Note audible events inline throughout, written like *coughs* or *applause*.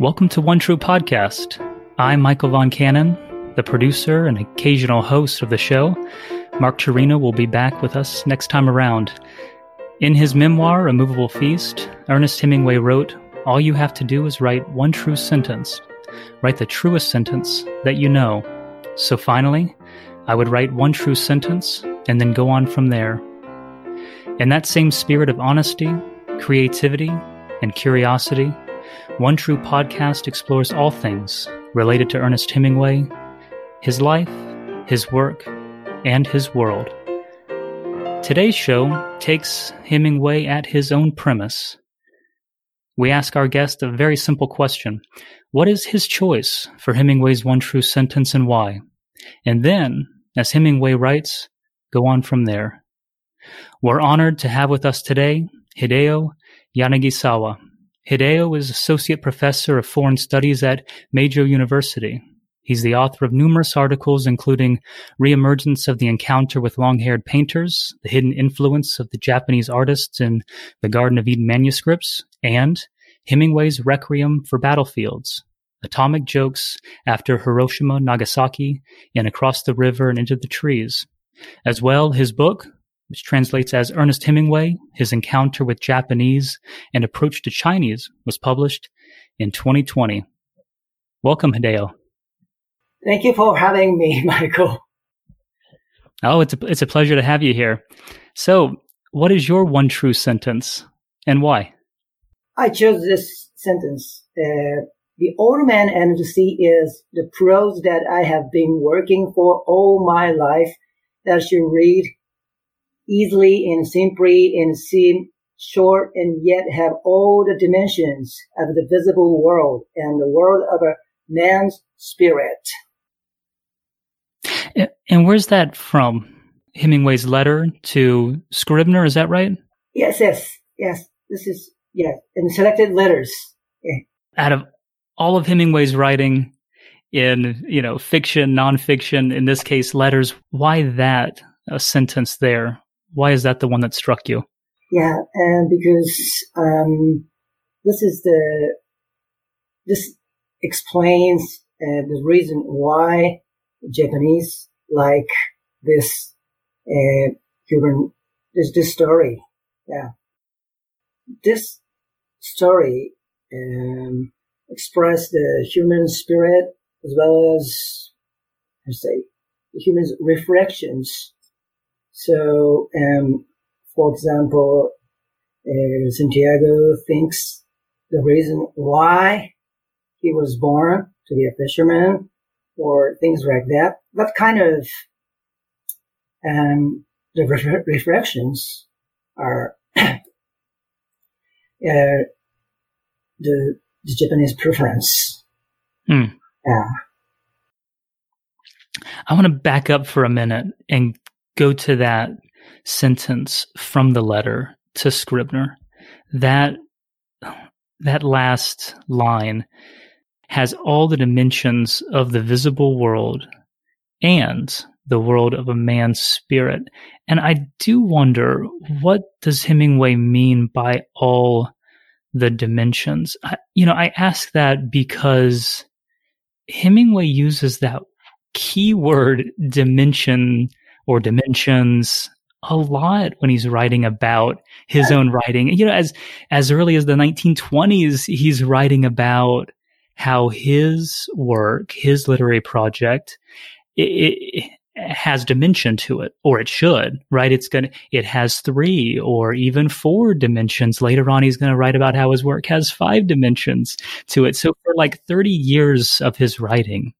Welcome to One True Podcast. I'm Michael Von Cannon, the producer and occasional host of the show. Mark Cirino will be back with us next time around. In his memoir, A Moveable Feast, Ernest Hemingway wrote, All you have to do is write one true sentence. Write the truest sentence that you know. So finally, I would write one true sentence and then go on from there. In that same spirit of honesty, creativity, and curiosity, One True Podcast explores all things related to Ernest Hemingway, his life, his work, and his world. Today's show takes Hemingway at his own premise. We ask our guest a very simple question What is his choice for Hemingway's one true sentence and why? And then, as Hemingway writes, go on from there. We're honored to have with us today Hideo Yanagisawa. Hideo is Associate Professor of Foreign Studies at Meiji University. He's the author of numerous articles, including Reemergence of the Encounter with Long-Haired Painters, The Hidden Influence of the Japanese Artists in the Garden of Eden Manuscripts, and Hemingway's Requiem for Battlefields, Atomic Jokes After Hiroshima, Nagasaki, and Across the River and Into the Trees. As well, his book, which translates as Ernest Hemingway, His Encounter with Japanese and Approach to Chinese, was published in 2020. Welcome, Hideo. Thank you for having me, *laughs* Michael. Oh, it's a, it's a pleasure to have you here. So, what is your one true sentence and why? I chose this sentence. Uh, the old man and the sea is the prose that I have been working for all my life that you read easily and simply and seem short and yet have all the dimensions of the visible world and the world of a man's spirit. And where's that from? Hemingway's letter to Scribner, is that right? Yes, yes, yes. This is, yeah, in selected letters. Yeah. Out of all of Hemingway's writing in, you know, fiction, nonfiction, in this case, letters, why that a sentence there? Why is that the one that struck you? Yeah, and because um, this is the this explains uh, the reason why Japanese like this uh, human this this story. Yeah, this story um, express the human spirit as well as I say the human's reflections so, um, for example, uh, Santiago thinks the reason why he was born to be a fisherman or things like that. That kind of um, the re- reflections are *coughs* uh, the the Japanese preference. Hmm. Yeah. I want to back up for a minute and go to that sentence from the letter to Scribner, that that last line has all the dimensions of the visible world and the world of a man's spirit. And I do wonder what does Hemingway mean by all the dimensions? I, you know, I ask that because Hemingway uses that keyword dimension or dimensions a lot when he's writing about his own writing. You know, as as early as the 1920s, he's writing about how his work, his literary project, it, it has dimension to it, or it should, right? It's gonna, it has three or even four dimensions. Later on, he's going to write about how his work has five dimensions to it. So for like 30 years of his writing,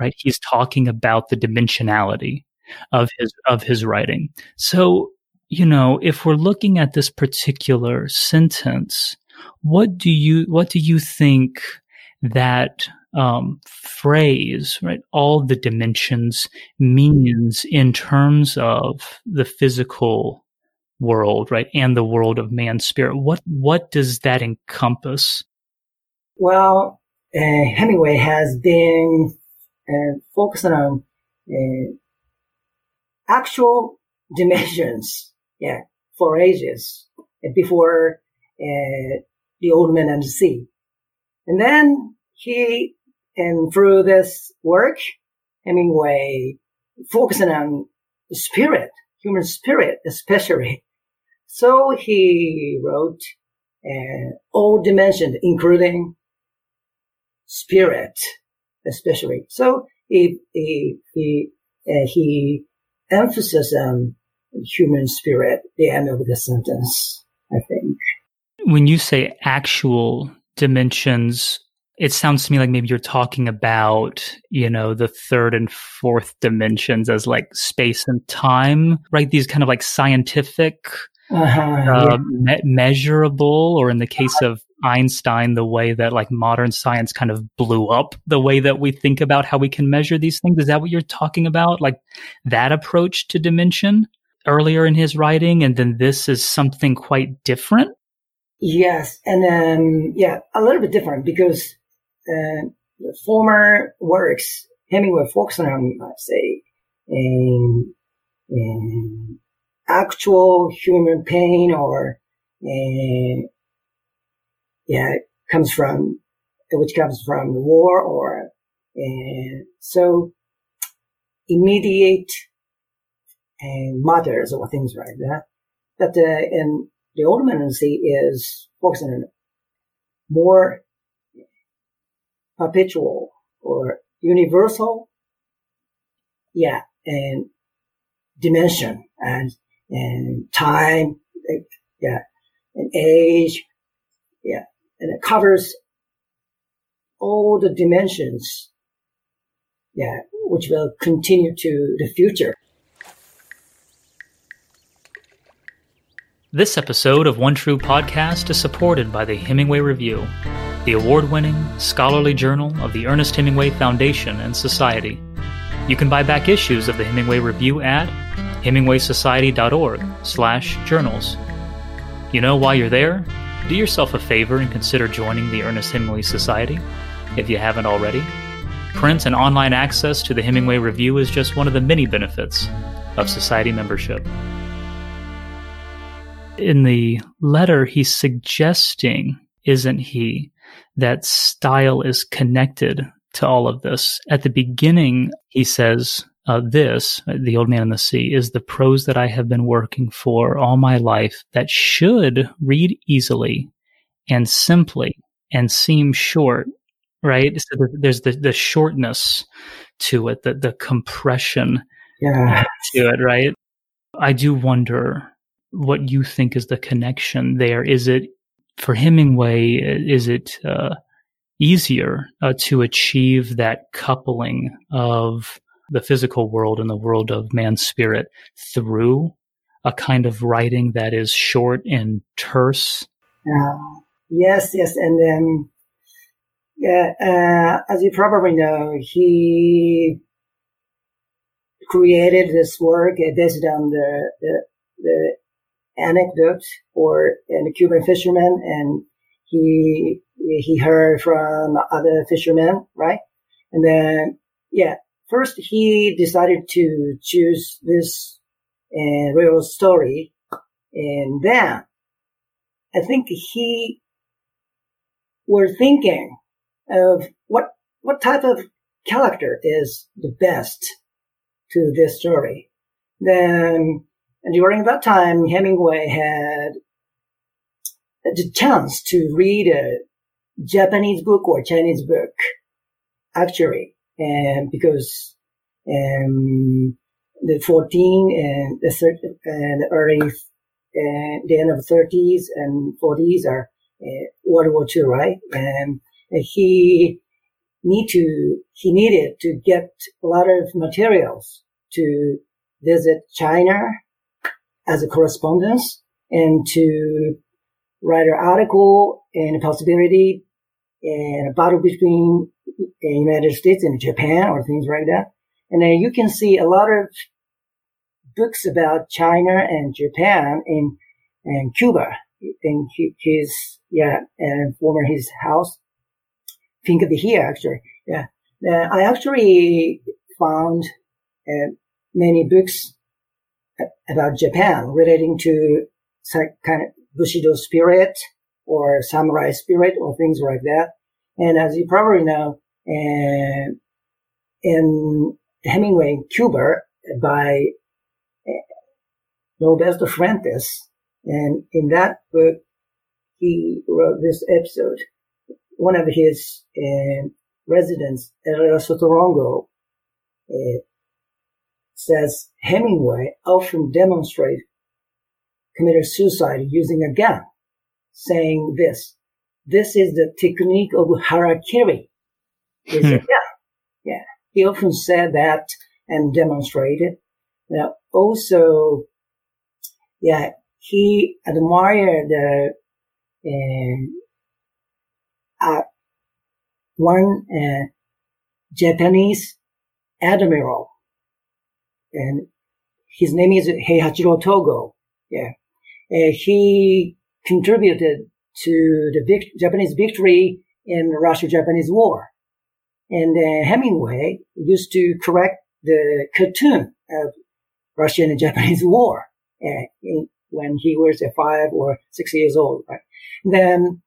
right, he's talking about the dimensionality of his of his writing. So, you know, if we're looking at this particular sentence, what do you what do you think that um, phrase, right? All the dimensions means in terms of the physical world, right, and the world of man's spirit. What what does that encompass? Well, uh, Hemingway has been uh, focusing on uh, actual dimensions, *laughs* yeah, for ages before uh, the Old Man and the Sea. And then he, and through this work, Hemingway focusing on spirit, human spirit especially. So he wrote uh, all dimensions, including spirit, especially. So he he he, uh, he emphasizes on human spirit. The end of the sentence, I think. When you say actual dimensions, it sounds to me like maybe you're talking about, you know, the third and fourth dimensions as like space and time, right? These kind of like scientific, uh-huh, uh, yeah. me- measurable, or in the case of Einstein, the way that like modern science kind of blew up the way that we think about how we can measure these things. Is that what you're talking about? Like that approach to dimension earlier in his writing? And then this is something quite different? Yes. And then, yeah, a little bit different because uh, the former works, Hemingway focused on, let's say, in, in actual human pain or, uh, yeah, comes from, which comes from war or, uh, so immediate and mothers or things like that. But uh, in the old Man and the Sea is focusing on more perpetual or universal, yeah, and dimension and and time, yeah, and age, yeah, and it covers all the dimensions, yeah, which will continue to the future. This episode of One True Podcast is supported by the Hemingway Review, the award winning, scholarly journal of the Ernest Hemingway Foundation and Society. You can buy back issues of the Hemingway Review at hemingwaysociety.org slash journals. You know, while you're there, do yourself a favor and consider joining the Ernest Hemingway Society, if you haven't already. Print and online access to the Hemingway Review is just one of the many benefits of Society membership in the letter, he's suggesting, isn't he, that style is connected to all of this. At the beginning, he says, uh, this, The Old Man and the Sea, is the prose that I have been working for all my life that should read easily and simply and seem short, right? So there's the, the shortness to it, the, the compression yeah. to it, right? I do wonder what you think is the connection there. Is it for Hemingway? Is it uh, easier uh, to achieve that coupling of the physical world and the world of man's spirit through a kind of writing that is short and terse? Uh, yes, yes, and then yeah, uh, as you probably know, he created this work based on the, the, the anecdote or a Cuban fisherman and he, he heard from other fishermen, right? And then, yeah, first he decided to choose this uh, real story. And then I think he were thinking of what, what type of character is the best to this story. Then during that time, Hemingway had the chance to read a Japanese book or Chinese book, actually, and because um, the 14 and the, thir- and the early, uh, the end of the 30s and 40s are uh, World War II, right? And he need to he needed to get a lot of materials to visit China as a correspondence and to write an article and a possibility and a battle between United States and Japan or things like that. And then you can see a lot of books about China and Japan in and Cuba in his yeah and former his house. Think of it here actually. Yeah, uh, I actually found uh, many books about Japan relating to kind of Bushido spirit or samurai spirit or things like that. And as you probably know, uh, in Hemingway, Cuba, by Norberto Fuentes, and in that book, he wrote this episode. One of his uh, residents, Herrera Sotorongo, uh, says Hemingway often demonstrated committed suicide using a gun, saying this, this is the technique of harakiri. Hmm. Yeah. He often said that and demonstrated. Now, also, yeah, he admired the, uh, uh, one uh, Japanese admiral, and his name is Heihachiro Togo. Yeah, uh, he contributed to the vic- Japanese victory in the Russia-Japanese War. And uh, Hemingway used to correct the cartoon of Russian and Japanese *laughs* war uh, in, when he was uh, five or six years old. Right? Then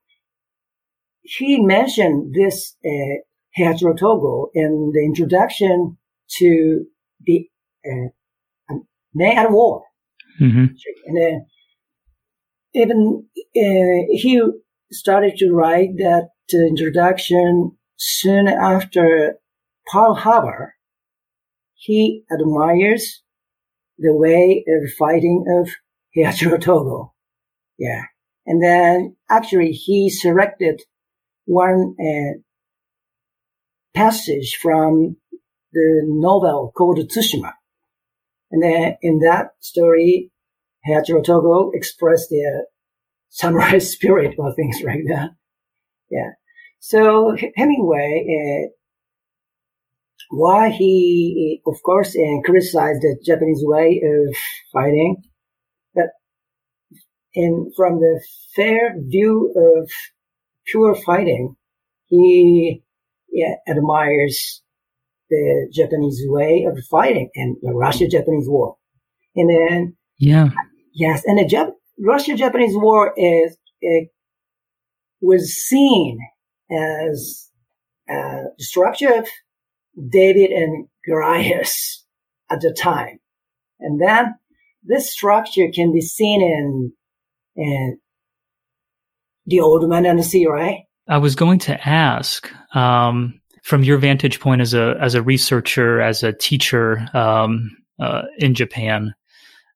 he mentioned this uh, Heihachiro Togo in the introduction to the uh, Men at War. Mm-hmm. And then even uh, he started to write that introduction soon after Pearl Harbor, he admires the way of fighting of Heihachiro Togo. Yeah. And then actually he selected one uh, passage from the novel called Tsushima. And then in that story, Heihachiro Togo expressed the samurai *laughs* spirit or things like that. Yeah. So Hemingway, uh, why he, of course, uh, criticized the Japanese way of fighting, but in from the fair view of pure fighting, he yeah, admires the Japanese way of fighting and the Russia-Japanese war. And then, yeah, yes, and the Jap- Russia-Japanese war is was seen as uh, of David and Goliath at the time. And then this structure can be seen in, in the old man and the sea, right? I was going to ask, um, from your vantage point as a as a researcher, as a teacher um, uh, in Japan,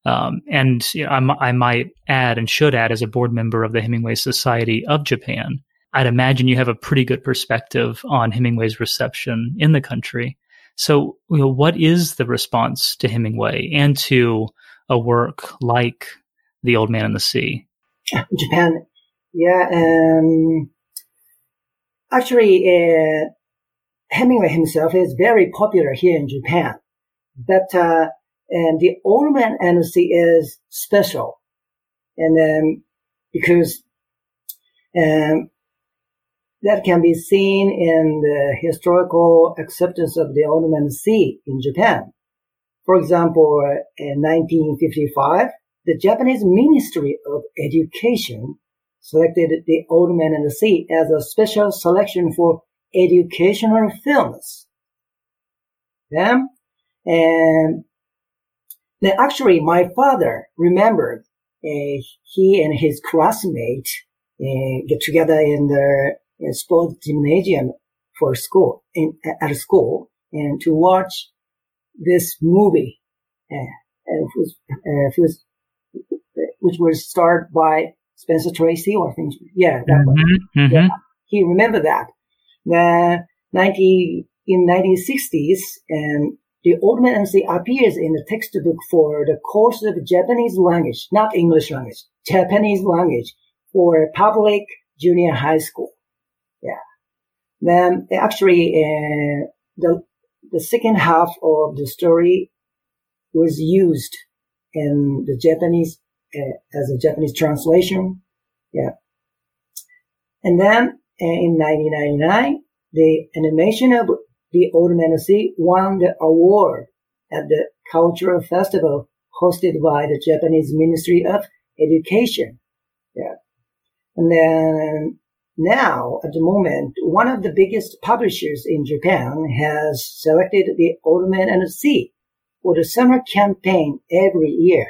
um, and you know, I, I might add and should add as a board member of the Hemingway Society of Japan, I'd imagine you have a pretty good perspective on Hemingway's reception in the country. So, you know, what is the response to Hemingway and to a work like The Old Man and the Sea? *laughs* Japan, yeah. Um, actually, uh, Hemingway himself is very popular here in Japan, but uh, and The Old Man and the Sea is special, and um, because um, that can be seen in the historical acceptance of the Old Man Sea in Japan. For example, in 1955, the Japanese Ministry of Education selected the Old Man and the Sea as a special selection for educational films. Then, and then actually my father remembered uh, he and his classmate uh, get together in the a sports gymnasium for school in, at school and to watch this movie, uh, was, uh, was, which was starred by Spencer Tracy or things. Yeah, that mm-hmm, mm-hmm. yeah, he remembered that. The 90, in 1960s, and the Old Man Sea appears in the textbook for the course of Japanese language, not English language, Japanese language for public junior high school. Yeah. Then actually, uh, the the second half of the story was used in the Japanese uh, as a Japanese translation. Yeah. And then uh, in 1999, the animation of The Old Man Sea won the award at the cultural festival hosted by the Japanese Ministry of Education. Yeah. And then now, at the moment, one of the biggest publishers in Japan has selected the Old Man and the Sea for the summer campaign every year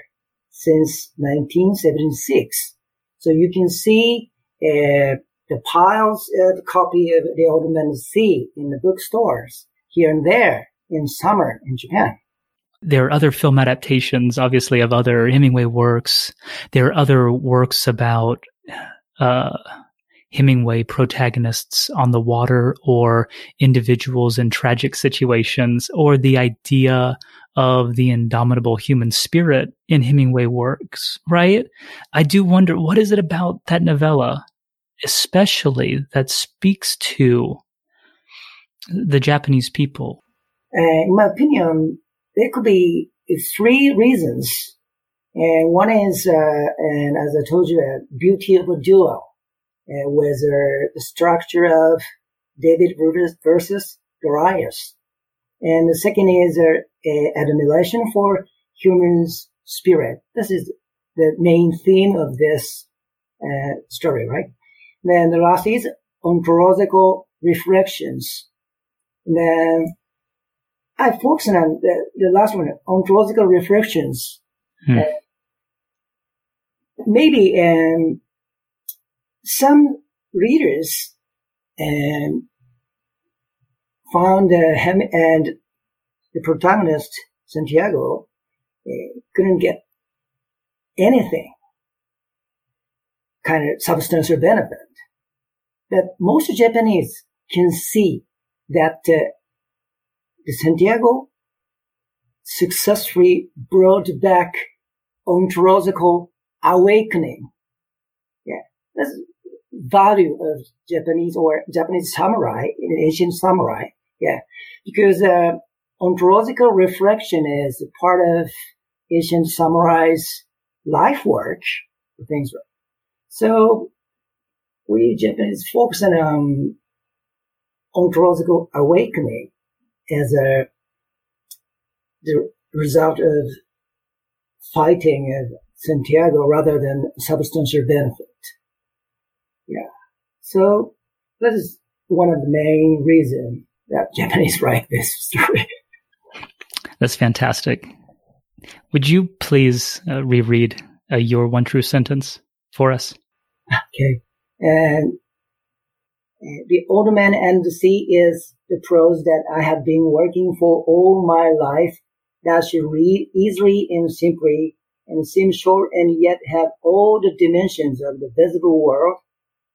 since 1976. So you can see uh, the piles of copy of the Old Man and Sea in the bookstores here and there in summer in Japan. There are other film adaptations, obviously, of other Hemingway works. There are other works about uh, Hemingway protagonists on the water or individuals in tragic situations or the idea of the indomitable human spirit in Hemingway works, right? I do wonder what is it about that novella, especially that speaks to the Japanese people? Uh, in my opinion, there could be three reasons. And one is, uh, and as I told you, uh, beauty of a duo, uh, the structure of David versus Goliath. And the second is uh, admiration for human's spirit. This is the main theme of this uh, story, right? Then the last is ontological reflections. then I focus on the, the last one, ontological reflections. Hmm. Uh, maybe um, some readers um, found uh, him and the protagonist Santiago uh, couldn't get anything kind of substance or benefit. But most Japanese can see that uh, the Santiago successfully brought back ontological awakening. Yeah, that's value of Japanese or Japanese samurai, in ancient samurai. Yeah, because uh, ontological reflection is part of ancient samurai's life work. Things. So we Japanese focus on um, ontological awakening as a the result of fighting of Santiago rather than substantial benefit. Yeah. So that is one of the main reasons that *laughs* Japanese write this story. That's fantastic. Would you please uh, reread uh, your one true sentence for us? Okay. And uh, the old man and the sea is the prose that I have been working for all my life that should read easily and simply and seem short and yet have all the dimensions of the visible world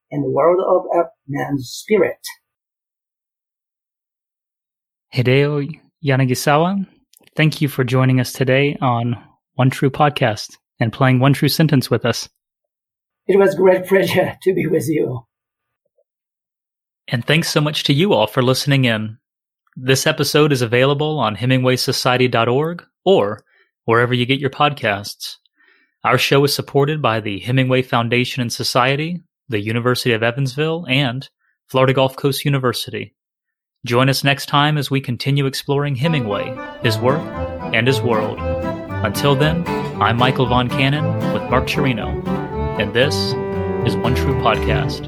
and the world of a man's spirit. Hideo Yanagisawa, thank you for joining us today on One True Podcast and playing One True Sentence with us. It was great pleasure to be with you. And thanks so much to you all for listening in. This episode is available on HemingwaySociety.org or wherever you get your podcasts. Our show is supported by the Hemingway Foundation and Society, the University of Evansville, and Florida Gulf Coast University. Join us next time as we continue exploring Hemingway, his work, and his world. Until then, I'm Michael Von Cannon with Mark Cirino, and this is One True Podcast.